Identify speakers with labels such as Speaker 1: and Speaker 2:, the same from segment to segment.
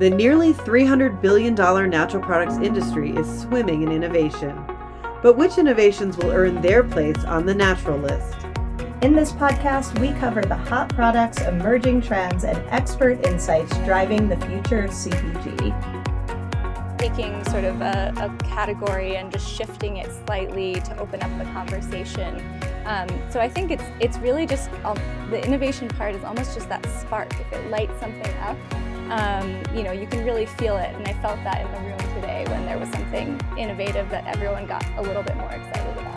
Speaker 1: The nearly $300 billion natural products industry is swimming in innovation. But which innovations will earn their place on the natural list?
Speaker 2: In this podcast, we cover the hot products, emerging trends, and expert insights driving the future of CPG.
Speaker 3: Taking sort of a, a category and just shifting it slightly to open up the conversation. Um, so I think it's it's really just um, the innovation part is almost just that spark. If it lights something up, um, you know, you can really feel it. And I felt that in the room today when there was something innovative that everyone got a little bit more excited about.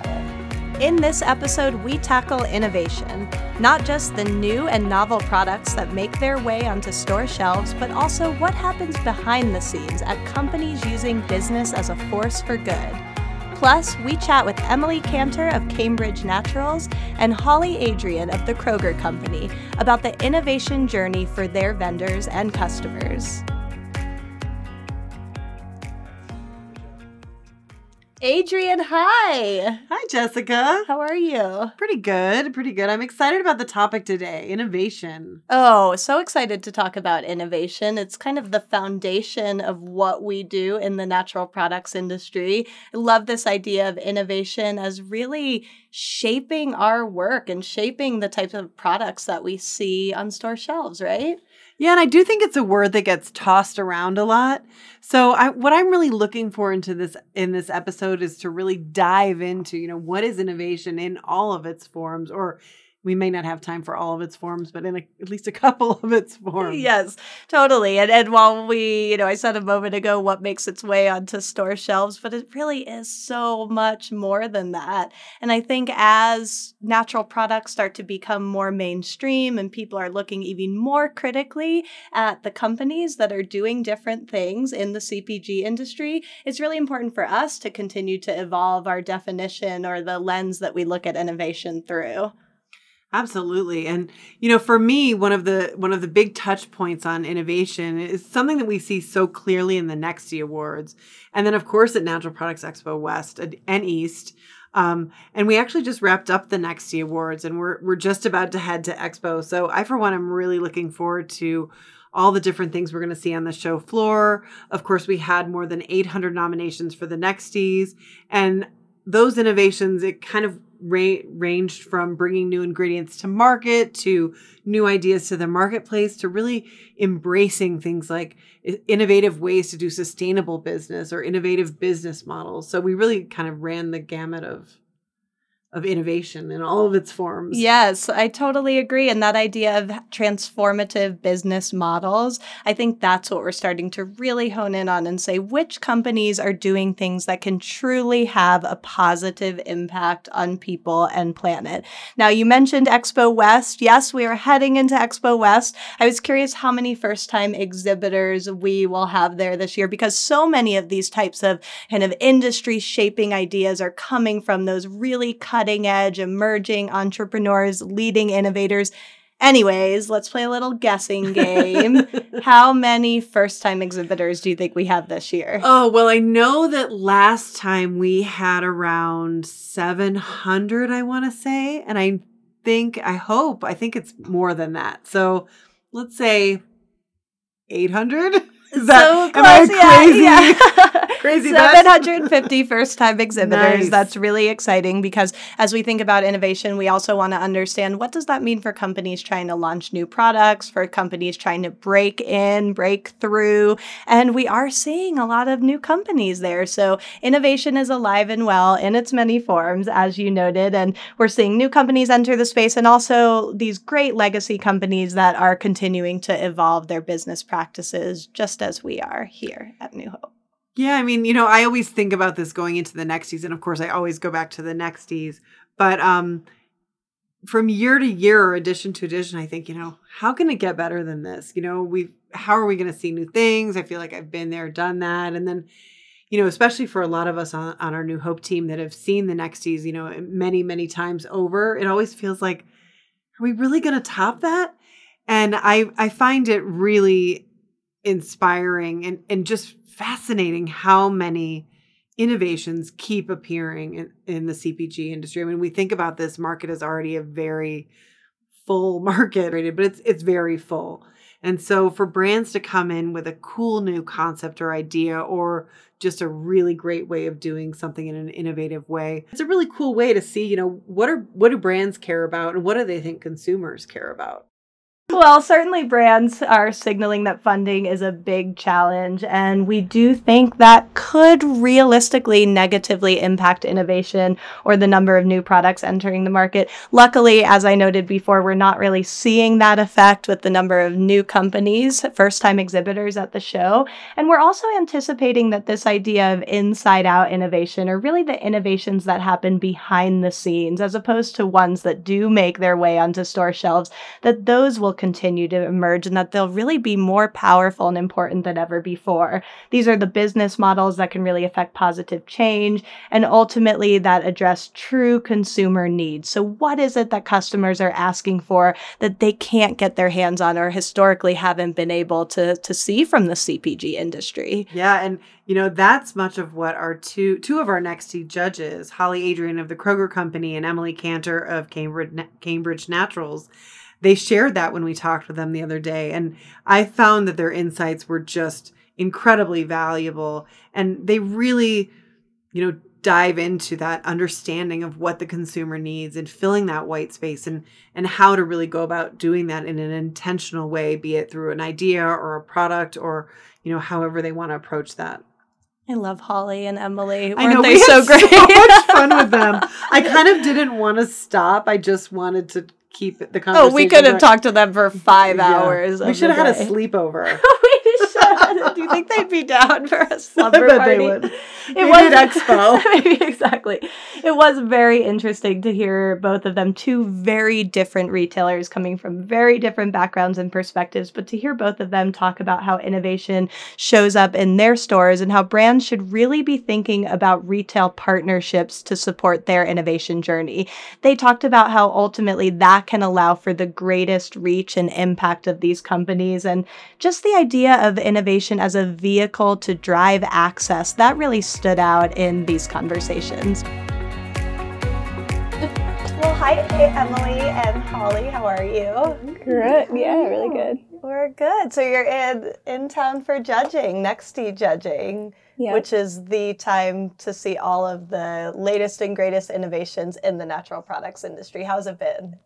Speaker 2: In this episode, we tackle innovation, not just the new and novel products that make their way onto store shelves, but also what happens behind the scenes at companies using business as a force for good. Plus, we chat with Emily Kanter of Cambridge Naturals and Holly Adrien of the Kroger Company about the innovation journey for their vendors and customers. Adrian, hi.
Speaker 1: Hi, Jessica.
Speaker 2: How are you?
Speaker 1: Pretty good, pretty good. I'm excited about the topic today innovation.
Speaker 2: Oh, so excited to talk about innovation. It's kind of the foundation of what we do in the natural products industry. I love this idea of innovation as really shaping our work and shaping the types of products that we see on store shelves, right?
Speaker 1: Yeah, and I do think it's a word that gets tossed around a lot. So I what I'm really looking for into this in this episode is to really dive into, you know, what is innovation in all of its forms or we may not have time for all of its forms, but in a, at least a couple of its forms.
Speaker 2: Yes, totally. And and while we, you know, I said a moment ago what makes its way onto store shelves, but it really is so much more than that. And I think as natural products start to become more mainstream and people are looking even more critically at the companies that are doing different things in the CPG industry, it's really important for us to continue to evolve our definition or the lens that we look at innovation through.
Speaker 1: Absolutely. And you know, for me, one of the one of the big touch points on innovation is something that we see so clearly in the Nexty Awards. And then of course at Natural Products Expo West and East. Um, and we actually just wrapped up the Nexty Awards and we're we're just about to head to Expo. So I for one am really looking forward to all the different things we're going to see on the show floor. Of course, we had more than 800 nominations for the Nexties and those innovations it kind of ra- ranged from bringing new ingredients to market to new ideas to the marketplace to really embracing things like innovative ways to do sustainable business or innovative business models. So we really kind of ran the gamut of of innovation in all of its forms.
Speaker 2: Yes, I totally agree. And that idea of transformative business models, I think that's what we're starting to really hone in on and say which companies are doing things that can truly have a positive impact on people and planet. Now, you mentioned Expo West. Yes, we are heading into Expo West. I was curious how many first time exhibitors we will have there this year because so many of these types of kind of industry shaping ideas are coming from those really cut cutting edge, emerging entrepreneurs, leading innovators. Anyways, let's play a little guessing game. How many first time exhibitors do you think we have this year?
Speaker 1: Oh, well, I know that last time we had around 700, I want to say. And I think, I hope, I think it's more than that. So let's say 800.
Speaker 2: Is that, so close, crazy? Yeah, yeah.
Speaker 1: crazy
Speaker 2: 750 first time exhibitors. Nice. That's really exciting because as we think about innovation, we also want to understand what does that mean for companies trying to launch new products, for companies trying to break in, break through. And we are seeing a lot of new companies there. So innovation is alive and well in its many forms, as you noted. And we're seeing new companies enter the space and also these great legacy companies that are continuing to evolve their business practices just as we are here at New Hope.
Speaker 1: Yeah, I mean, you know, I always think about this going into the Nexties, and of course, I always go back to the Nexties. But um, from year to year, or edition to edition, I think, you know, how can it get better than this? You know, we how are we going to see new things? I feel like I've been there, done that, and then, you know, especially for a lot of us on, on our New Hope team that have seen the Nexties, you know, many many times over, it always feels like, are we really going to top that? And I I find it really inspiring and, and just fascinating how many innovations keep appearing in, in the CPG industry. I mean, we think about this market as already a very full market, but it's it's very full. And so for brands to come in with a cool new concept or idea or just a really great way of doing something in an innovative way. It's a really cool way to see, you know, what are what do brands care about and what do they think consumers care about?
Speaker 2: Well, certainly brands are signaling that funding is a big challenge, and we do think that could realistically negatively impact innovation or the number of new products entering the market. Luckily, as I noted before, we're not really seeing that effect with the number of new companies, first time exhibitors at the show. And we're also anticipating that this idea of inside out innovation are really the innovations that happen behind the scenes, as opposed to ones that do make their way onto store shelves, that those will continue to emerge and that they'll really be more powerful and important than ever before. These are the business models that can really affect positive change and ultimately that address true consumer needs. So, what is it that customers are asking for that they can't get their hands on or historically haven't been able to, to see from the CPG industry?
Speaker 1: Yeah, and you know that's much of what our two two of our next two judges, Holly Adrien of the Kroger Company and Emily Kanter of Cambridge Cambridge Naturals, they shared that when we talked with them the other day. And I found that their insights were just incredibly valuable. And they really, you know, dive into that understanding of what the consumer needs and filling that white space and and how to really go about doing that in an intentional way be it through an idea or a product or you know however they want to approach that
Speaker 2: I love Holly and Emily.
Speaker 1: Weren't I know they so great? So much fun with them. I kind of didn't want to stop. I just wanted to keep the conversation.
Speaker 2: Oh, we could have talked to them for five yeah. hours.
Speaker 1: We should have had a sleepover.
Speaker 2: we. Do you think they'd be down for a slumber
Speaker 1: I bet
Speaker 2: party?
Speaker 1: They would. It was expo.
Speaker 2: maybe exactly. It was very interesting to hear both of them, two very different retailers coming from very different backgrounds and perspectives, but to hear both of them talk about how innovation shows up in their stores and how brands should really be thinking about retail partnerships to support their innovation journey. They talked about how ultimately that can allow for the greatest reach and impact of these companies and just the idea of innovation as a vehicle to drive access. That really stood out in these conversations. Well, hi, Emily and Holly. How are you?
Speaker 3: Good. Yeah, really good.
Speaker 2: We're good. So you're in in town for judging, next Nexty judging, yep. which is the time to see all of the latest and greatest innovations in the natural products industry. How's it been?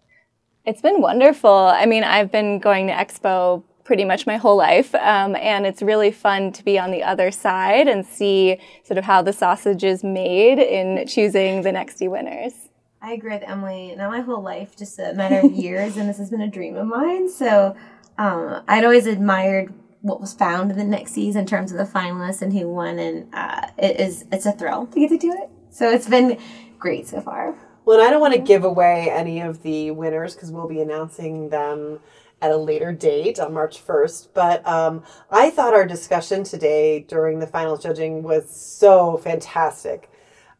Speaker 3: It's been wonderful. I mean, I've been going to Expo pretty much my whole life. Um, and it's really fun to be on the other side and see sort of how the sausage is made in choosing the Nexty winners.
Speaker 4: I agree with Emily. Not my whole life, just a matter of years, and this has been a dream of mine. So um, I'd always admired what was found in the Nexties in terms of the finalists and who won, and uh, it is it's a thrill to get to do it. So it's been great so far.
Speaker 1: Well, I don't want to give away any of the winners because we'll be announcing them at a later date on March 1st. But um, I thought our discussion today during the final judging was so fantastic.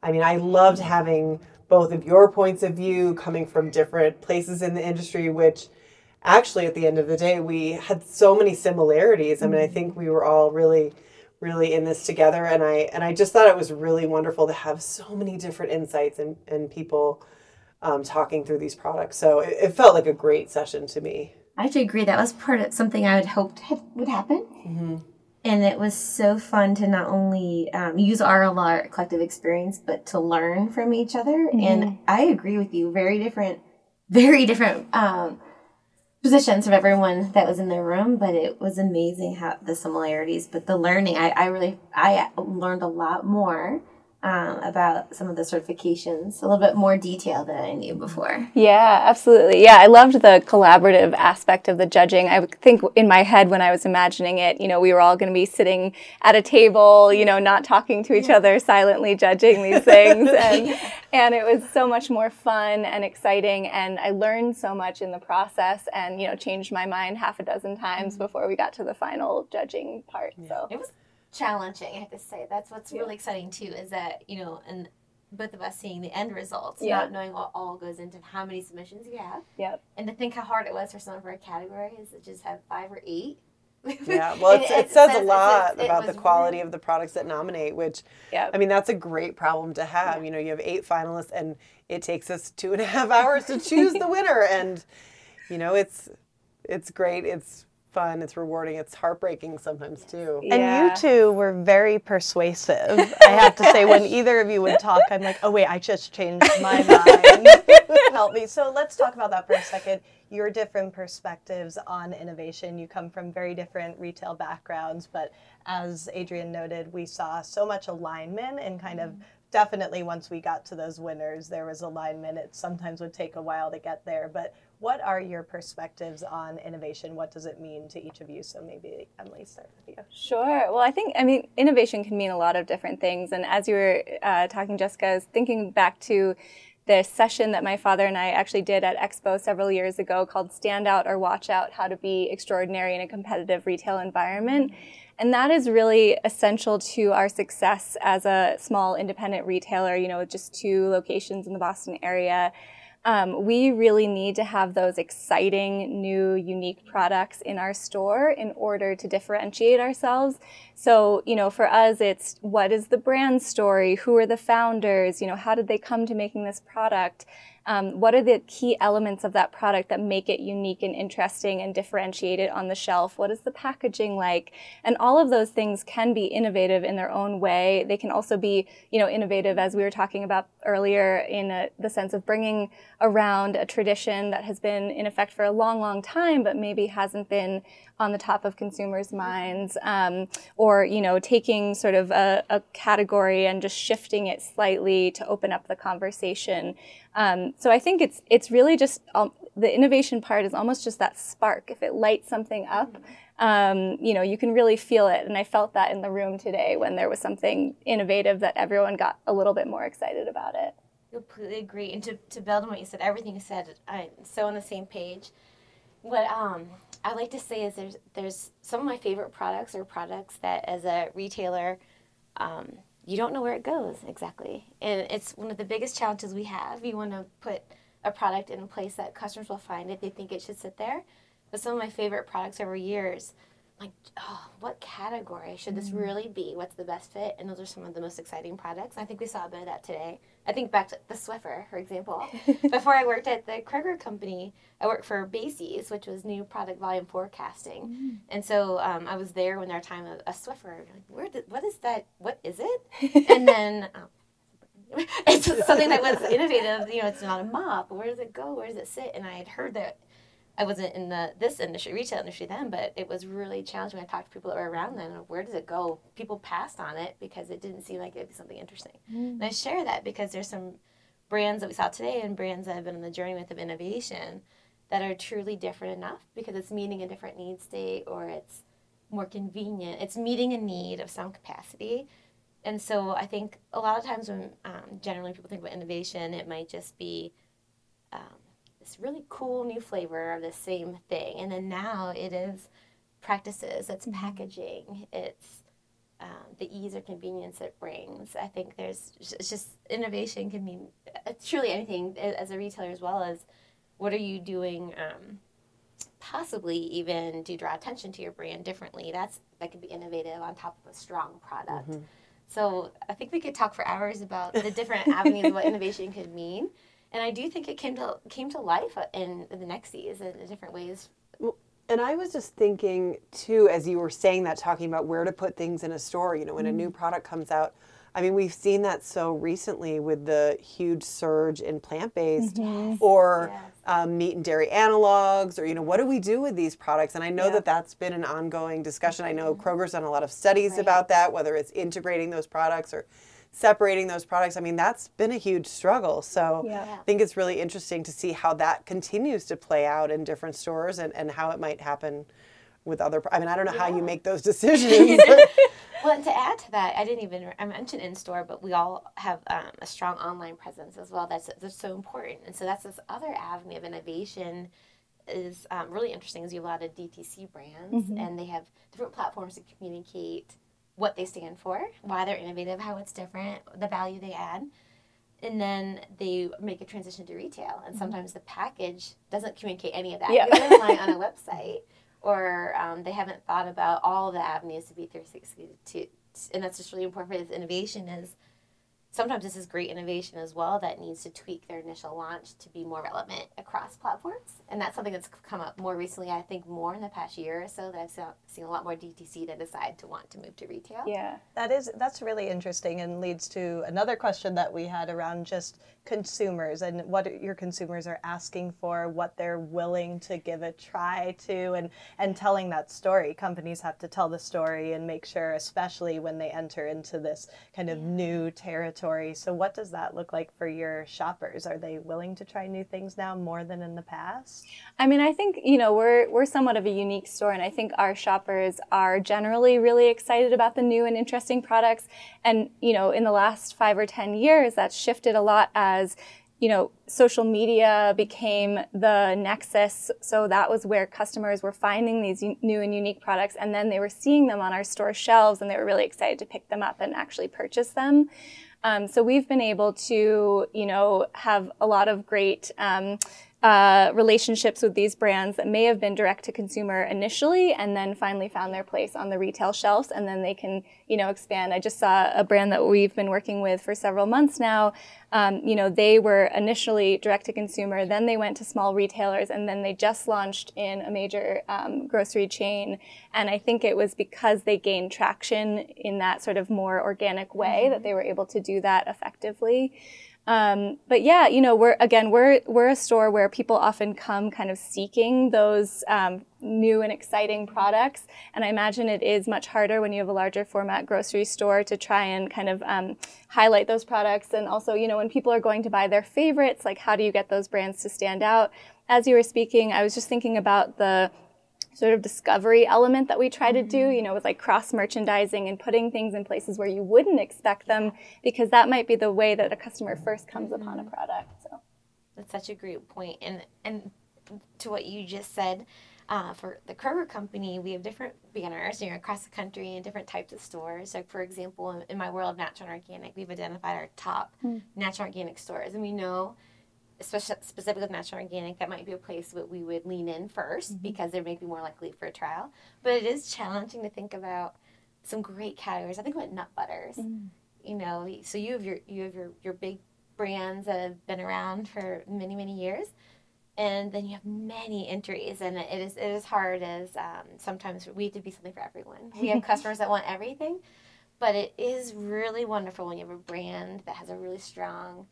Speaker 1: I mean, I loved having both of your points of view coming from different places in the industry, which actually at the end of the day, we had so many similarities. I mean, I think we were all really really in this together and I and I just thought it was really wonderful to have so many different insights and, and people um, talking through these products. So it, it felt like a great session to me.
Speaker 4: I actually agree. That was part of something I had hoped had, would happen. Mm-hmm. And it was so fun to not only um, use our, our collective experience, but to learn from each other. Mm-hmm. And I agree with you. Very different, very different um, positions from everyone that was in the room, but it was amazing how the similarities. But the learning, I, I really, I learned a lot more um, about some of the certifications, a little bit more detail than I knew before.
Speaker 3: Yeah, absolutely. Yeah, I loved the collaborative aspect of the judging. I think in my head when I was imagining it, you know, we were all going to be sitting at a table, you know, not talking to each other, silently judging these things, and and it was so much more fun and exciting, and I learned so much in the process, and you know, changed my mind half a dozen times mm-hmm. before we got to the final judging part. So
Speaker 4: it was challenging. I have to say that's what's yeah. really exciting too is that you know and both of us seeing the end results, yeah. not knowing what all goes into how many submissions you have.
Speaker 3: Yep.
Speaker 4: And to think how hard it was for some of our categories to just have five or eight.
Speaker 1: Yeah, well, it's,
Speaker 4: it
Speaker 1: it says
Speaker 4: says-
Speaker 1: a lot
Speaker 4: says it
Speaker 1: about the quality
Speaker 4: really-
Speaker 1: of the products that nominate, which,
Speaker 3: Yeah.
Speaker 1: I mean, that's a great problem to have. You know, you have eight finalists, and it takes us two and a half hours to choose the winner, and you know, it's it's great, it's fun, it's rewarding, it's heartbreaking sometimes too.
Speaker 2: Yeah.
Speaker 5: And you two were very persuasive. I have to say, when either of you would talk, I'm like, oh, wait, I just changed my mind. Help me. So let's talk about that for a second. Your different perspectives on innovation. You come from very different retail backgrounds, but as Adrian noted, we saw so much alignment and kind of mm-hmm. definitely once we got to those winners, there was alignment. It sometimes would take a while to get there, but what are your perspectives on innovation? What does it mean to each of you? So maybe Emily, start with you.
Speaker 3: Sure. Well, I think, I mean, innovation can mean a lot of different things. And as you were uh, talking, Jessica, I was thinking back to the session that my father and I actually did at Expo several years ago called Stand Out or Watch Out How to Be Extraordinary in a Competitive Retail Environment. And that is really essential to our success as a small independent retailer, you know, with just two locations in the Boston area. Um, we really need to have those exciting, new, unique products in our store in order to differentiate ourselves. So, you know, for us, it's what is the brand story? Who are the founders? You know, how did they come to making this product? Um, what are the key elements of that product that make it unique and interesting and differentiated on the shelf? What is the packaging like? And all of those things can be innovative in their own way. They can also be, you know, innovative as we were talking about earlier in a, the sense of bringing around a tradition that has been in effect for a long, long time, but maybe hasn't been on the top of consumers' minds, um, or you know, taking sort of a, a, category and just shifting it slightly to open up the conversation. Um, so I think it's it's really just um, the innovation part is almost just that spark. If it lights something up, um, you know, you can really feel it. And I felt that in the room today when there was something innovative that everyone got a little bit more excited about it.
Speaker 4: completely agree. And to, to build on what you said, everything you said, I'm so on the same page. What um, I like to say is there's there's some of my favorite products or products that as a retailer, um, you don't know where it goes exactly, and it's one of the biggest challenges we have. You want to put a product in a place that customers will find it, they think it should sit there. But some of my favorite products over years, like, oh, what category should this mm. really be? What's the best fit? And those are some of the most exciting products. I think we saw a bit of that today. I think back to the Swiffer, for example. Before I worked at the Kroger company, I worked for Bases, which was new product volume forecasting. And so um, I was there when their time of a Swiffer. Like, Where did, what is that? What is it? and then um, it's something that was innovative. You know, it's not a mop. Where does it go? Where does it sit? And I had heard that I wasn't in the this industry, retail industry then, but it was really challenging. when I talked to people that were around then. Where does it go? People passed on it because it didn't seem like it'd be something interesting. And I share that because there's some brands that we saw today and brands that have been on the journey with of innovation that are truly different enough because it's meeting a different need state or it's more convenient. It's meeting a need of some capacity. And so I think a lot of times when um, generally people think about innovation, it might just be um, this really cool new flavor of the same thing. And then now it is practices, it's packaging, it's um, the ease or convenience it brings. I think there's it's just innovation can mean it's truly anything as a retailer as well as what are you doing um, possibly even to draw attention to your brand differently. That's that could be innovative on top of a strong product. So I think we could talk for hours about the different avenues of what innovation could mean. And I do think it came to came to life uh, in, in the Nexties in different ways.
Speaker 1: And I was just thinking too, as you were saying that, talking about where to put things in a store. You know, when a new mm-hmm. product comes out, I mean, we've seen that so recently with the huge surge in plant-based mm-hmm. or
Speaker 4: Yes.
Speaker 1: um, meat and dairy analogs, or you know, what do we do with these products? And I know
Speaker 2: Yeah.
Speaker 1: that that's been an ongoing discussion. I know mm-hmm. Kroger's done a lot of studies
Speaker 4: Right.
Speaker 1: about that, whether it's integrating those products or separating those products. I mean, that's been a huge struggle. So
Speaker 2: Yeah.
Speaker 1: I think it's really interesting to see how that continues to play out in different stores and, and how it might happen with other. I mean, I don't know how you make those decisions.
Speaker 4: Well, and to add to that, I didn't even I mentioned in store, but we all have um, a strong online presence as well. That's that's so important, and so that's this other avenue of innovation. Is um, really interesting. Is you have a lot of DTC brands, and they have different platforms to communicate what they stand for, why they're innovative, how it's different, the value they add, and then they make a transition to retail. And sometimes the package doesn't communicate any of that.
Speaker 3: Yeah.
Speaker 4: You can rely on a website or um, they haven't thought about all the avenues to be 360 to, and that's just really important for this innovation is sometimes this is great innovation as well that needs to tweak their initial launch to be more relevant across platforms. And that's something that's come up more recently, I think, more in the past year or so that I've seen a lot more DTC that decide to want to move to retail.
Speaker 3: Yeah.
Speaker 5: That is that's really interesting and leads to another question that we had around just consumers and what your consumers are asking for, what they're willing to give a try to and and telling that story. Companies have to tell the story and make sure especially when they enter into this kind of new territory. So what does that look like for your shoppers? Are they willing to try new things now more than in the past?
Speaker 3: I mean, I think, you know, we're we're somewhat of a unique store and I think our shoppers are generally really excited about the new and interesting products and, you know, in the last 5 or 10 years that's shifted a lot as as you know, social media became the nexus. So that was where customers were finding these new and unique products, and then they were seeing them on our store shelves, and they were really excited to pick them up and actually purchase them. Um, so we've been able to, you know, have a lot of great um, uh, relationships with these brands that may have been direct to consumer initially and then finally found their place on the retail shelves and then they can you know expand. I just saw a brand that we've been working with for several months now. Um, you know they were initially direct to consumer then they went to small retailers and then they just launched in a major um, grocery chain. And i think it was because they gained traction in that sort of more organic way mm-hmm. that they were able to do that effectively um, but yeah, you know, we're again, we're we're a store where people often come kind of seeking those um, new and exciting products, and I imagine it is much harder when you have a larger format grocery store to try and kind of um, highlight those products, and also, you know, when people are going to buy their favorites, like how do you get those brands to stand out? As you were speaking, I was just thinking about the sort of discovery element that we try to do, you know, with like cross merchandising and putting things in places where you wouldn't expect them because that might be the way that a customer first comes upon a mm-hmm. product. So
Speaker 4: that's such a great point. And and to what you just said, uh, for the Kroger company, we have different banners you know, across the country and different types of stores. So, for example, in my world, of natural and organic, we've identified our top mm. natural organic stores, and we know especially specifically with natural organic, that might be a place that we would lean in 1st mm-hmm. because they may be more likely for a trial. But it is challenging to think about some great categories. I think about nut butters. Mm. You know, so you have your you have your, your big brands that have been around for many many years, and then you have many entries, and it is it is hard as um, sometimes we have to be something for everyone. We have customers that want everything, but it is really wonderful when you have a brand that has a really strong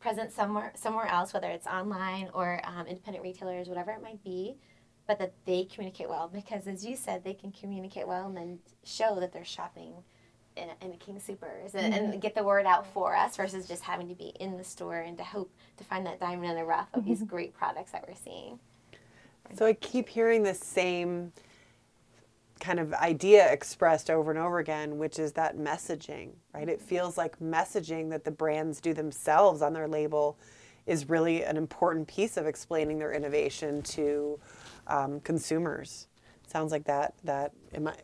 Speaker 4: present somewhere somewhere else, whether it's online or um, independent retailers, whatever it might be, but that they communicate well because, as you said, they can communicate well and then show that they're shopping in, in the King Soopers and, mm-hmm. and, get the word out for us versus just having to be in the store and to hope to find that diamond in the rough of mm-hmm. these great products that we're seeing.
Speaker 1: So I keep hearing the same kind of idea expressed over and over again, which is that messaging, right? It feels like messaging that the brands do themselves on their label is really an important piece of explaining their innovation to um, consumers. Sounds like that. That am I?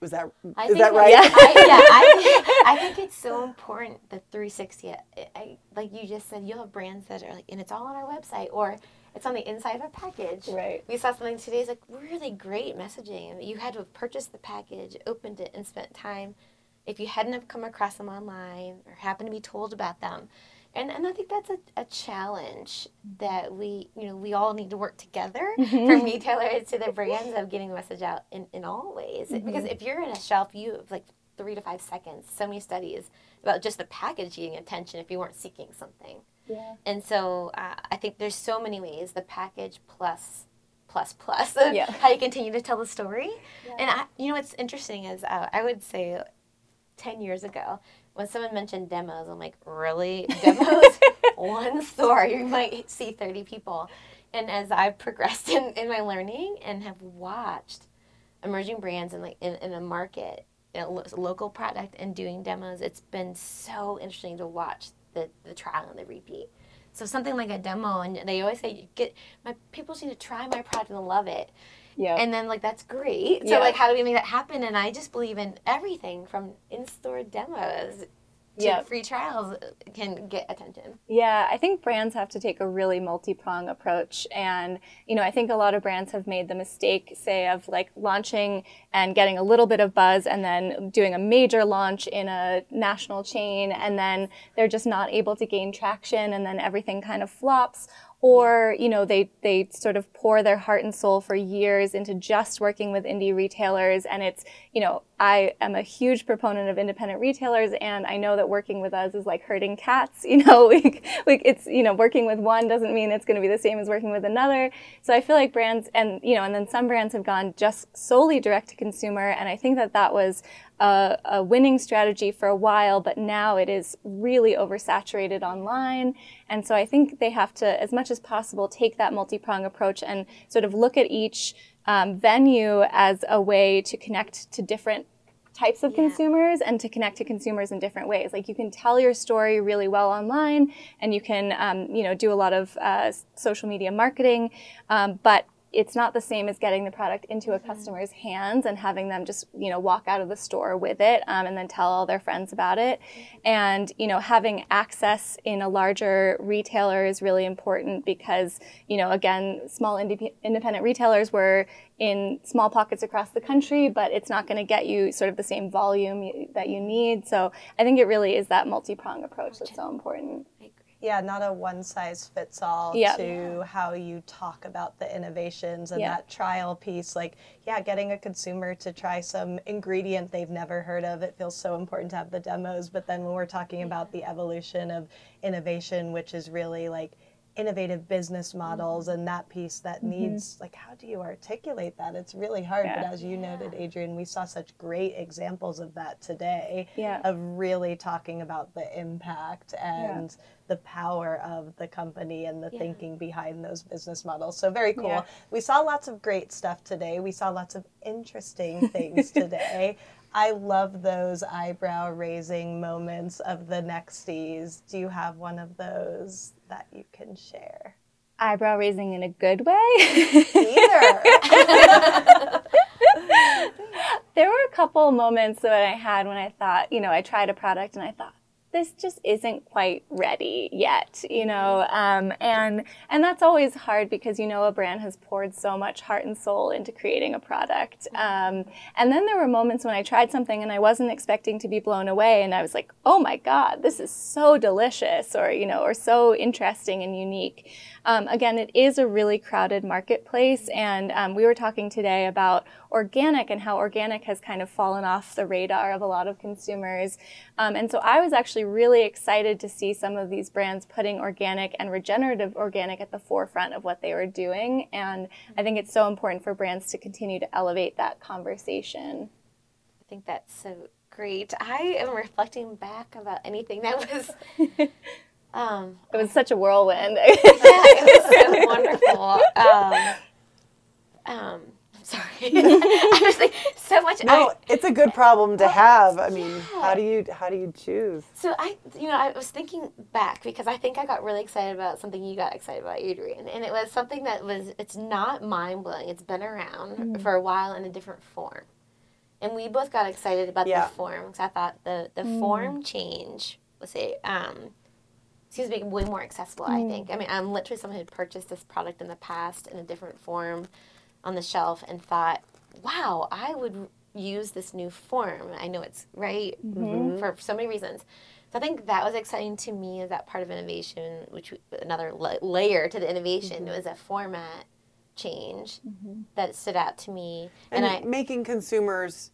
Speaker 1: Was that I is that right?
Speaker 4: Yeah, I, yeah I, I, think it's so important the 360. I, I, like you just said, you'll have brands that are like, and it's all on our website, or it's on the inside of a package.
Speaker 3: Right.
Speaker 4: We saw something today is like really great messaging. You had to have purchased the package, opened it, and spent time. If you hadn't have come across them online or happened to be told about them, and, and I think that's a, a challenge that we you know we all need to work together mm-hmm. from retailers to the brands of getting the message out in, in all ways. Mm-hmm. Because if you're in a shelf, you have like three to five seconds. So many studies about just the packaging and attention if you weren't seeking something.
Speaker 3: Yeah.
Speaker 4: And so uh, I think there's so many ways the package plus plus plus
Speaker 3: yeah.
Speaker 4: how you continue to tell the story. Yeah. And I, you know what's interesting is uh, I would say 10 years ago when someone mentioned demos, I'm like, really? Demos? One store, you might see 30 people. And as I've progressed in, in my learning and have watched emerging brands in like in, in a market, a local product and doing demos, it's been so interesting to watch the, the trial and the repeat. So something like a demo, and they always say, "Get my people need to try my product and love it."
Speaker 3: Yeah.
Speaker 4: And then like that's great. So
Speaker 3: yeah.
Speaker 4: like, how do we make that happen? And I just believe in everything from in-store demos to
Speaker 3: Yep.
Speaker 4: free trials uh, can get attention.
Speaker 3: Yeah, I think brands have to take a really multi-prong approach and you know, I think a lot of brands have made the mistake say of like launching and getting a little bit of buzz and then doing a major launch in a national chain and then they're just not able to gain traction and then everything kind of flops or you know they they sort of pour their heart and soul for years into just working with indie retailers. And it's you know i am a huge proponent of independent retailers. And i know that working with us is like herding cats you know like, like it's you know working with one doesn't mean it's going to be the same as working with another. So i feel like brands and you know and then some brands have gone just solely direct to consumer. And i think that that was a, a winning strategy for a while, but now it is really oversaturated online. And so I think they have to, as much as possible, take that multi prong approach and sort of look at each um, venue as a way to connect to different types of consumers and to connect to consumers in different ways. Like you can tell your story really well online, and you can, um, you know, do a lot of uh, social media marketing, um, but it's not the same as getting the product into a customer's hands and having them just you know walk out of the store with it um, and then tell all their friends about it. And you know having access in a larger retailer is really important because you know again small indep- independent retailers were in small pockets across the country but it's not going to get you sort of the same volume you, that you need. So i think it really is that multi-prong approach that's so important
Speaker 2: Yeah, not a one size fits all
Speaker 3: Yeah.
Speaker 2: to how you talk about the innovations and
Speaker 3: Yeah.
Speaker 2: that trial piece. Like, yeah, getting a consumer to try some ingredient they've never heard of, it feels so important to have the demos. But then when we're talking mm-hmm. about the evolution of innovation, which is really like innovative business models mm-hmm. and that piece that mm-hmm. needs like how do you articulate that it's really hard but as you noted adrian we saw such great examples of that today
Speaker 3: Yeah.
Speaker 2: of really talking about the impact and the power of the company and the thinking behind those business models. So very cool.
Speaker 3: Yeah.
Speaker 2: We saw lots of great stuff today. We saw lots of interesting things today. I love those eyebrow raising moments of the nexties. Do you have one of those that you can share?
Speaker 3: eyebrow raising in a good way
Speaker 2: Either.
Speaker 3: there were a couple moments that I had when I thought, you know, I tried a product and I thought, this just isn't quite ready yet, you know, um, and and that's always hard because you know a brand has poured so much heart and soul into creating a product. Um, and then there were moments when I tried something and I wasn't expecting to be blown away, and I was like, oh my god, this is so delicious, or you know, or so interesting and unique. Um, again, it is a really crowded marketplace, and um, we were talking today about organic and how organic has kind of fallen off the radar of a lot of consumers. Um, and so I was actually really excited to see some of these brands putting organic and regenerative organic at the forefront of what they were doing. And I think it's so important for brands to continue to elevate that conversation.
Speaker 4: I think that's so great. I am reflecting back about anything that was. Um,
Speaker 3: It was such a whirlwind.
Speaker 4: yeah, it was so wonderful. Um, um, I'm sorry. I was like so much.
Speaker 1: No,
Speaker 4: I,
Speaker 1: it's a good problem to have. I mean, how do you how do you choose?
Speaker 4: so I, you know, I was thinking back because I think I got really excited about something you got excited about, Adrian, and it was something that was. It's not mind blowing. It's been around for a while in a different form, and we both got excited about
Speaker 1: Yeah.
Speaker 4: the form because I thought the the form change was a um. Seems to be way more accessible, I think. Mm. I mean, I'm literally someone who had purchased this product in the past in a different form on the shelf and thought, wow, I would use this new form. I know it's right mm-hmm. for so many reasons. So I think that was exciting to me as that part of innovation, which w- another la- layer to the innovation mm-hmm. was a format change mm-hmm. that stood out to me.
Speaker 1: And,
Speaker 4: And, I,
Speaker 1: making consumers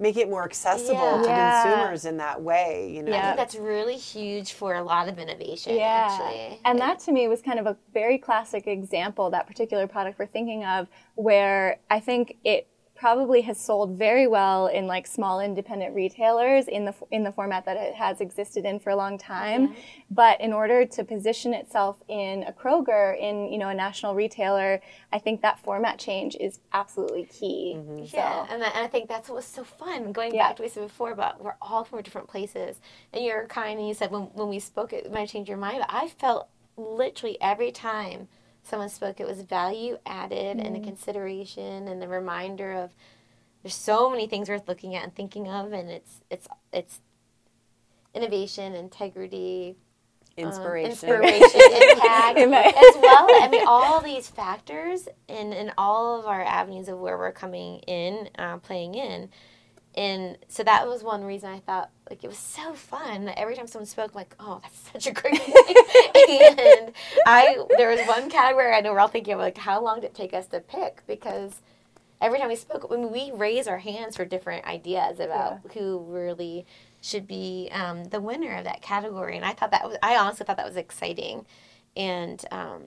Speaker 1: make it more accessible
Speaker 4: Yeah.
Speaker 1: to
Speaker 3: Yeah.
Speaker 1: consumers in that way. You know,
Speaker 4: I think that's really huge for a lot of innovation,
Speaker 3: Yeah.
Speaker 4: actually.
Speaker 3: And that to me was kind of a very classic example, that particular product we're thinking of, where I think it probably has sold very well in like small independent retailers in the in the format that it has existed in for a long time but in order to position itself in a Kroger in you know a national retailer I think that format change is absolutely key mm-hmm. so
Speaker 4: Yeah, and I, and I think that's what was so fun. Going
Speaker 3: Yeah.
Speaker 4: back to what we said before about we're all from different places, and you're kind and you said when when we spoke it might change your mind. But I felt literally every time someone spoke, it was value added and a consideration and a reminder of there's so many things worth looking at and thinking of, and it's it's it's
Speaker 6: innovation, integrity, um,
Speaker 1: Inspiration.
Speaker 6: inspiration, impact, as well. I mean, all these factors and in all of our avenues of where we're coming in, uh, playing in. And so that was one reason I thought like it was so fun. Every time someone spoke, like, oh, that's such a great thing. and I there was one category I know we're all thinking of like how long did it take us to pick because every time we spoke, when we raise our hands for different ideas about who really should be um, the winner of that category. And I thought that was, I honestly thought that was exciting. And um,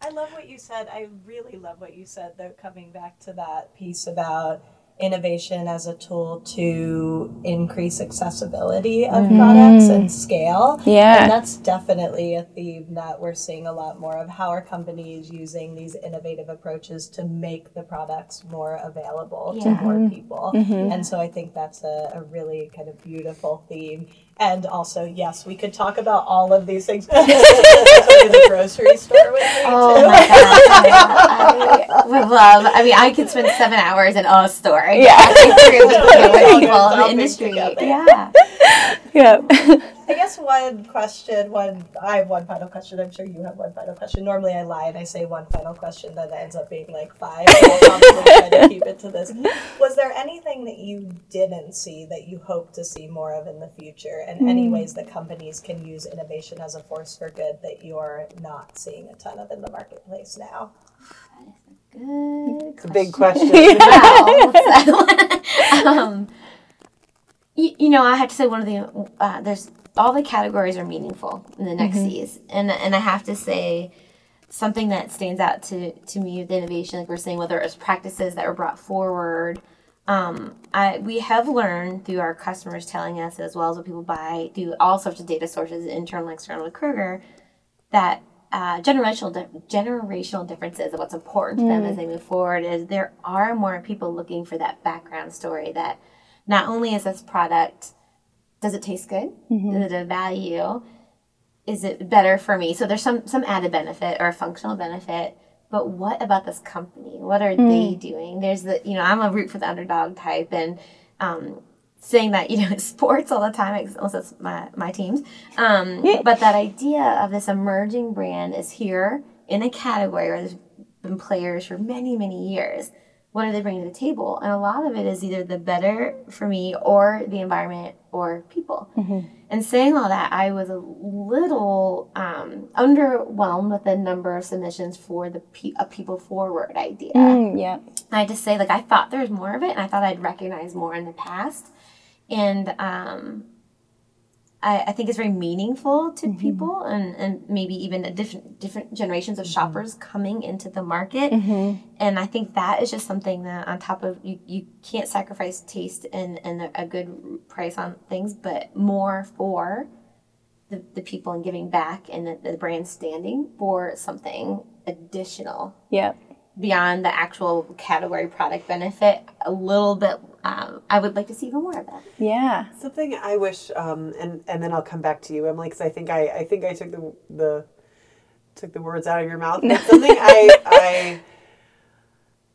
Speaker 2: I love what you said. I really love what you said, though, coming back to that piece about innovation as a tool to increase accessibility of mm-hmm. products and scale.
Speaker 3: Yeah.
Speaker 2: And that's definitely a theme that we're seeing a lot more of. How are companies using these innovative approaches to make the products more available to more mm-hmm. people? Mm-hmm. And so I think that's a, a really kind of beautiful theme. And also, yes, we could talk about all of these things. Go to the grocery store with me
Speaker 4: Oh
Speaker 2: too.
Speaker 4: my gosh. I would love, I mean, I could spend seven hours in a store.
Speaker 3: Yeah.
Speaker 4: Through with
Speaker 2: All
Speaker 4: people in the industry.
Speaker 2: together.
Speaker 4: Yeah.
Speaker 3: Yeah.
Speaker 2: I guess one question, one I have one final question. I'm sure you have one final question. Normally I lie and I say one final question, then it ends up being like five. I'll try to keep it to this. Was there anything that you didn't see that you hope to see more of in the future, and any ways that companies can use innovation as a force for good that you're not seeing a ton of in the marketplace now?
Speaker 4: Good.
Speaker 1: It's a big question.
Speaker 4: Wow. um, you, you know, I have to say one of the uh, there's all the categories are meaningful in the Nexties, and and I have to say something that stands out to to me with innovation, like we're saying, whether it's practices that were brought forward. Um, I, we have learned through our customers telling us, as well as what people buy, through all sorts of data sources, internal and external with Kroger, that uh, generational di- generational differences of what's important to them as they move forward is there are more people looking for that background story that not only is this product does it taste good? Is it a value? Is it better for me? So there's some some added benefit or a functional benefit but what about this company? What are they doing? There's the you know i'm a root for the underdog type and um, saying that you know sports all the time unless it's my, my teams. Um, but that idea of this emerging brand is here in a category where there's been players for many many years what are they bringing to the table? And a lot of it is either the better for me or the environment or people. And saying all that i was a little um, underwhelmed with the number of submissions for the pe- a people forward idea.
Speaker 3: Mm, yeah.
Speaker 4: I just say like I thought there was more of it, and I thought I'd recognize more in the past, and um, I, I think it's very meaningful to mm-hmm. people, and, and maybe even a different different generations of mm-hmm. shoppers coming into the market, mm-hmm. and I think that is just something that on top of you, you can't sacrifice taste and and a, a good price on things, but more for the, the people and giving back and the, the brand standing for something additional.
Speaker 3: Yeah.
Speaker 4: beyond the actual category product benefit a little bit um, i would like to see even more of that
Speaker 3: Yeah.
Speaker 1: Something I wish, um, and and then I'll come back to you, Emily, because I think I I think I took the the took the words out of your mouth. But something I I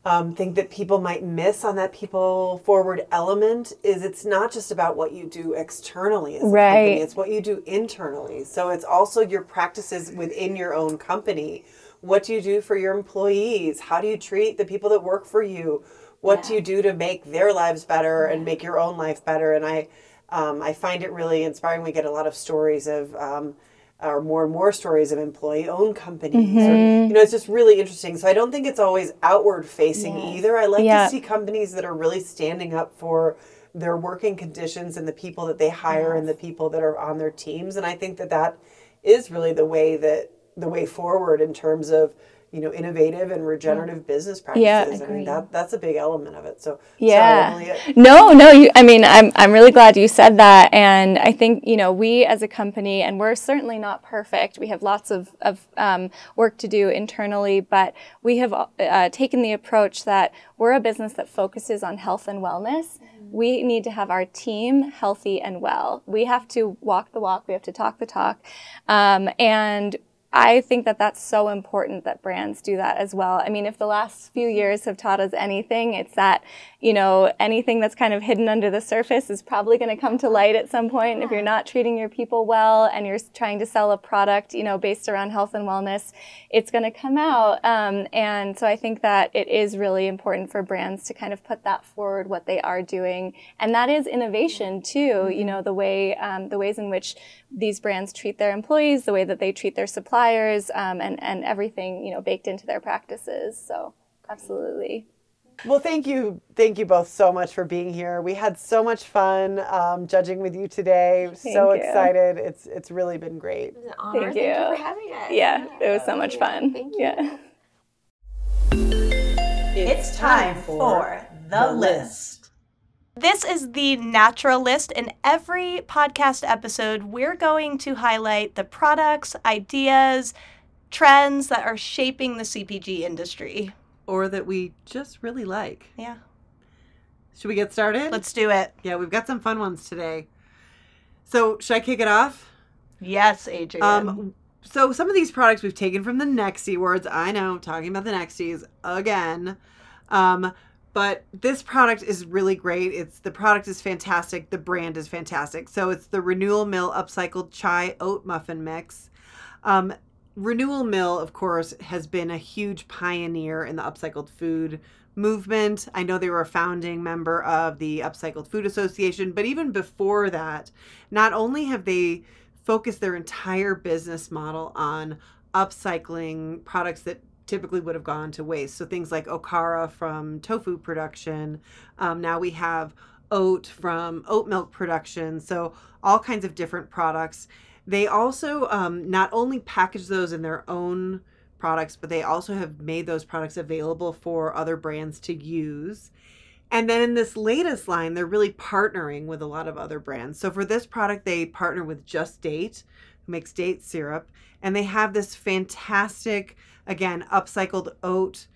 Speaker 1: um, think that people might miss on that people forward element is it's not just about what you do externally as a
Speaker 3: Right.
Speaker 1: company; it's what you do internally. So it's also your practices within your own company. What do you do for your employees? How do you treat the people that work for you? What do you do to make their lives better and make your own life better? And I, um, I find it really inspiring. We get a lot of stories of, um, or more and more stories of employee-owned companies. Or, you know, it's just really interesting. So I don't think it's always outward-facing either. I like
Speaker 3: Yeah.
Speaker 1: to see companies that are really standing up for their working conditions and the people that they hire and the people that are on their teams. And I think that that is really the way that the way forward in terms of you know innovative and regenerative business practices.
Speaker 3: Yeah,
Speaker 1: I mean that that's a big element of it. So
Speaker 3: Yeah.
Speaker 1: sorry, Emily,
Speaker 3: No, no, you, I mean, I'm, I'm really glad you said that. And I think, you know, we as a company, and we're certainly not perfect, we have lots of, of um, work to do internally, but we have uh, taken the approach that we're a business that focuses on health and wellness. We need to have our team healthy and well. We have to walk the walk, we have to talk the talk. Um, and
Speaker 7: I think that that's so important that brands do that as well. I mean, if the last few years have taught us anything, it's that, you know, anything that's kind of hidden under the surface is probably going to come to light at some point. If you're not treating your people well and you're trying to sell a product, you know, based around health and wellness, it's going to come out. Um, and so I think that it is really important for brands to kind of put that forward, what they are doing. And that is innovation too, you know, the way, um, the ways in which these brands treat their employees, the way that they treat their suppliers, um, and and everything you know baked into their practices. So absolutely.
Speaker 1: Well, thank you, thank you both so much for being here. We had so much fun um, judging with you today.
Speaker 7: Thank
Speaker 1: so
Speaker 7: you.
Speaker 1: excited! It's it's really been great.
Speaker 8: It was an honor.
Speaker 7: Thank
Speaker 8: Thank,
Speaker 7: you.
Speaker 8: you for having us.
Speaker 7: Yeah, it was so much fun.
Speaker 8: Thank you.
Speaker 7: Yeah.
Speaker 2: It's time for the list. This is the natural list. In every podcast episode, we're going to highlight the products, ideas, trends that are shaping the CPG industry.
Speaker 1: Or that we just really like.
Speaker 2: Yeah.
Speaker 1: Should we get started?
Speaker 2: Let's do it.
Speaker 1: Yeah, we've got some fun ones today. So, should I kick it off?
Speaker 2: Yes, Adrian.
Speaker 1: Um, so some of these products we've taken from the Nexty Awards. I know, talking about the Nexties again. Um, but this product is really great. It's the product is fantastic. The brand is fantastic. So it's the Renewal Mill upcycled chai oat muffin mix. Um, Renewal Mill, of course, has been a huge pioneer in the upcycled food movement. I know they were a founding member of the Upcycled Food Association, but even before that, not only have they focused their entire business model on upcycling products that typically would have gone to waste. So things like okara from tofu production. Um, now we have oat from oat milk production. So all kinds of different products. They also um, not only package those in their own products, but they also have made those products available for other brands to use. And then in this latest line, they're really partnering with a lot of other brands. So for this product, they partner with Just Date, who makes date syrup, and they have this fantastic, again, upcycled oat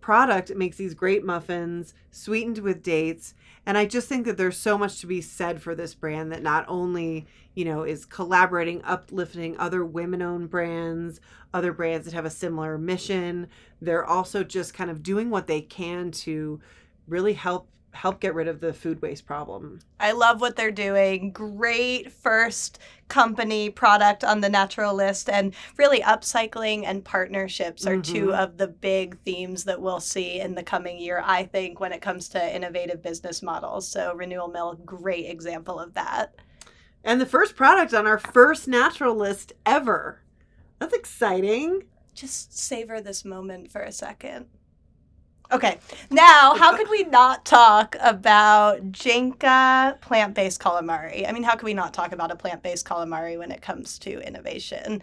Speaker 1: product. It makes these great muffins, sweetened with dates. And I just think that there's so much to be said for this brand that not only, you know, is collaborating, uplifting other women owned brands, other brands that have a similar mission. They're also just kind of doing what they can to really help help get rid of the food waste problem.
Speaker 2: I love what they're doing. Great first company product on the natural list, and really upcycling and partnerships are two
Speaker 1: Mhm.
Speaker 2: of the big themes that we'll see in the coming year, I think, when it comes to innovative business models. So, Renewal Mill, great example of that.
Speaker 1: And the first product on our first natural list ever. That's exciting.
Speaker 2: Just savor this moment for a second. Okay, now how could we not talk about Jenka plant based calamari? I mean, how could we not talk about a plant based calamari when it comes to innovation?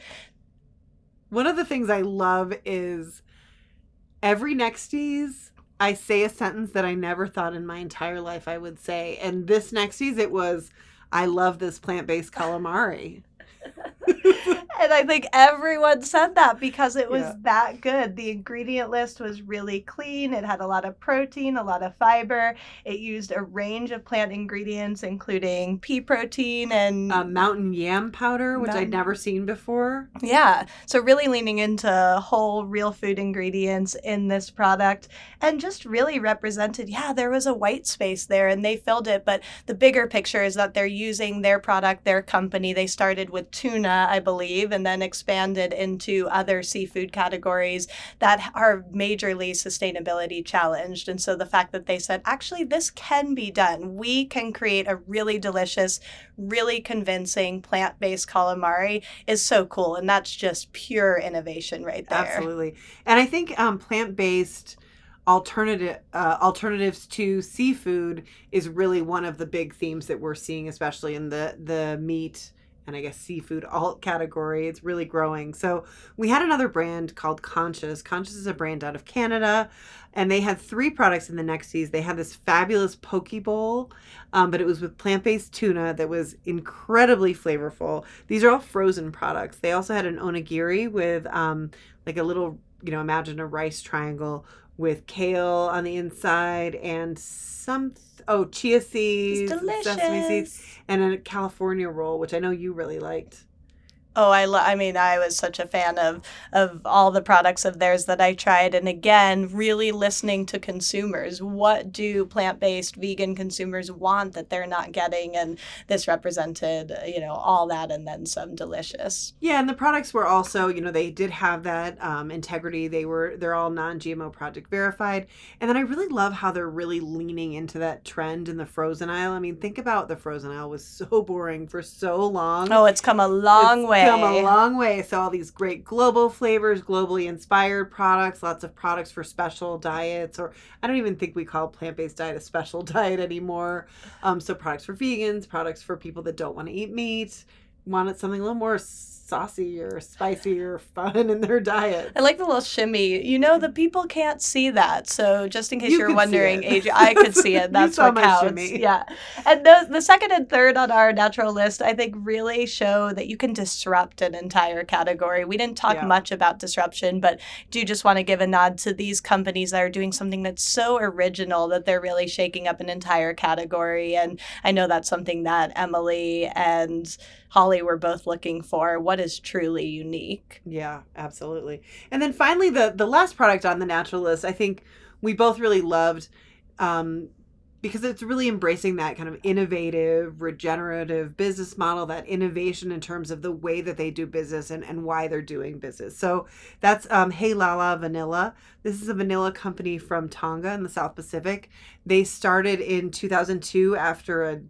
Speaker 1: One of the things I love is every Nexties, I say a sentence that I never thought in my entire life I would say. And this Nexties, it was, I love this plant based calamari.
Speaker 2: and I think everyone said that because it was
Speaker 1: Yeah.
Speaker 2: that good. The ingredient list was really clean. It had a lot of protein, a lot of fiber. It used a range of plant ingredients, including pea protein and
Speaker 1: Um, mountain yam powder, which I'd never seen before.
Speaker 2: Yeah. So really leaning into whole real food ingredients in this product and just really represented, yeah, there was a white space there and they filled it. But the bigger picture is that they're using their product, their company. They started with tuna, I believe, and then expanded into other seafood categories that are majorly sustainability challenged. And so the fact that they said, actually, this can be done. We can create a really delicious, really convincing plant based calamari is so cool. And that's just pure innovation right there.
Speaker 1: Absolutely. And I think um, plant based alternative uh, alternatives to seafood is really one of the big themes that we're seeing, especially in the the meat and I guess seafood alt category. It's really growing. So we had another brand called Konscious. Konscious is a brand out of Canada, and they had three products in the Nexties. They had this fabulous poke bowl, um, but it was with plant based tuna that was incredibly flavorful. These are all frozen products. They also had an onigiri with um, like a little, you know, imagine a rice triangle with kale on the inside and some oh chia seeds, sesame seeds, and a California roll, which I know you really liked.
Speaker 2: Oh, I lo- I mean, I was such a fan of of all the products of theirs that I tried and again, really listening to consumers. What do plant-based vegan consumers want that they're not getting and this represented, you know, all that and then some delicious.
Speaker 1: Yeah, and the products were also, you know, they did have that um, integrity. They were they're all non-GMO project verified. And then I really love how they're really leaning into that trend in the frozen aisle. I mean, think about the frozen aisle was so boring for so long.
Speaker 2: Oh, it's come a long
Speaker 1: It's
Speaker 2: way.
Speaker 1: Come a long way. So all these great global flavors, globally inspired products, lots of products for special diets, or I don't even think we call plant-based diet a special diet anymore. Um, so products for vegans, products for people that don't want to eat meat, wanted something a little more saucy or spicy or fun in their diet.
Speaker 2: I like the little shimmy. You know, the people can't see that. So just in case
Speaker 1: You
Speaker 2: are wondering. Adrian, I could see it. That's what counts.
Speaker 1: shimmy.
Speaker 2: Yeah. And the, the second and third on our natural list, I think, really show that you can disrupt an entire category. We didn't talk
Speaker 1: Yeah.
Speaker 2: much about disruption, but do just want to give a nod to these companies that are doing something that's so original that they're really shaking up an entire category. And I know that's something that Emily and Holly were both looking for. What is truly unique?
Speaker 1: Yeah, absolutely. And then finally, the the last product on the natural list, I think we both really loved, um, because it's really embracing that kind of innovative, regenerative business model, that innovation in terms of the way that they do business and, and why they're doing business. So that's um, Heilala Vanilla. This is a vanilla company from Tonga in the South Pacific. They started in 2002 after a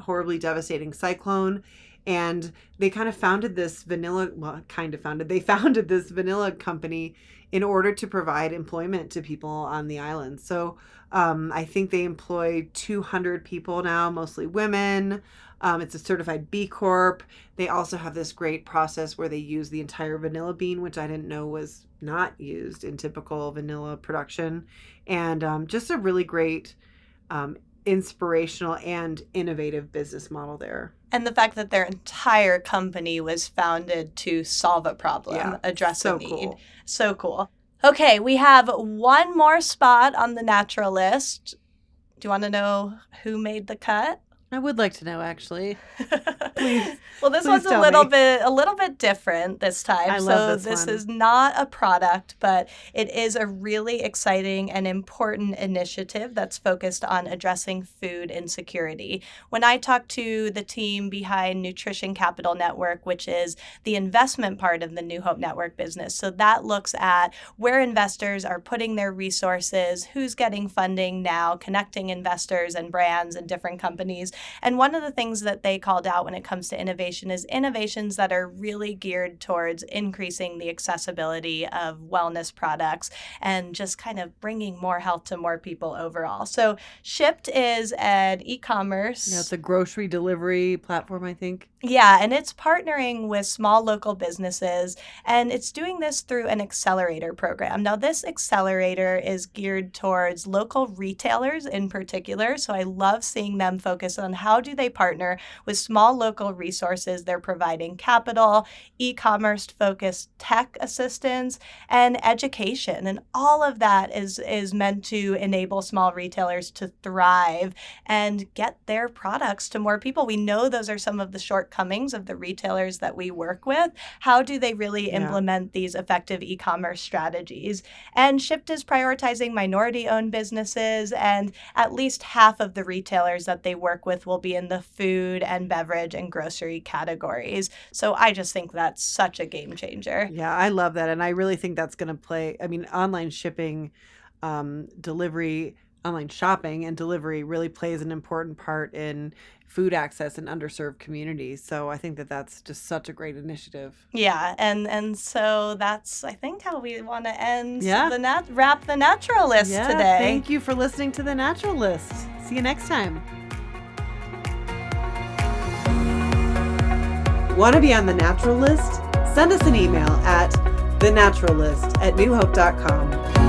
Speaker 1: horribly devastating cyclone and they kind of founded this vanilla well kind of founded they founded this vanilla company in order to provide employment to people on the island. So um, i think they employ 200 people now mostly women. Um, it's a certified b corp. They also have this great process where they use the entire vanilla bean which i didn't know was not used in typical vanilla production. And um, just a really great um, inspirational and innovative business model there
Speaker 2: And the fact that their entire company was founded to solve a problem,
Speaker 1: Yeah,
Speaker 2: address
Speaker 1: so
Speaker 2: a need.
Speaker 1: cool.
Speaker 2: So cool. Okay, we have one more spot on the natural list. Do you want to know who made the cut?
Speaker 1: I would like to know actually. Please.
Speaker 2: well, this
Speaker 1: please
Speaker 2: one's a little
Speaker 1: me.
Speaker 2: bit a little bit different this time.
Speaker 1: I
Speaker 2: so
Speaker 1: love this one.
Speaker 2: is not a product, but it is a really exciting and important initiative that's focused on addressing food insecurity. When I talk to the team behind Nutrition Capital Network, which is the investment part of the New Hope Network business, so that looks at where investors are putting their resources, who's getting funding now, connecting investors and brands and different companies. And one of the things that they called out when it comes to innovation is innovations that are really geared towards increasing the accessibility of wellness products and just kind of bringing more health to more people overall. So, Shipt is an e commerce.
Speaker 1: Yeah, it's a grocery delivery platform, I think.
Speaker 2: Yeah, and it's partnering with small local businesses and it's doing this through an accelerator program. Now, this accelerator is geared towards local retailers in particular. So I love seeing them focus on how do they partner with small local resources. They're providing capital, e-commerce focused tech assistance, and education. And all of that is is meant to enable small retailers to thrive and get their products to more people. We know those are some of the shortcomings of the retailers that we work with. How do they really
Speaker 1: Yeah.
Speaker 2: implement these effective e commerce strategies? And Shipt is prioritizing minority owned businesses, and at least half of the retailers that they work with will be in the food and beverage and grocery categories. So I just think that's such a game changer.
Speaker 1: Yeah, I love that. And I really think that's going to play. I mean, online shipping, um, delivery, online shopping, and delivery really plays an important part in food access in underserved communities. So I think that that's just such a great initiative.
Speaker 2: Yeah, and and so that's I think how we want to end
Speaker 1: Yeah.
Speaker 2: the nat- wrap the natural list
Speaker 1: yeah,
Speaker 2: today.
Speaker 1: Thank you for listening to the Natural List. See you next time. Want to be on the Natural List? Send us an email at thenaturalist at newhope.com.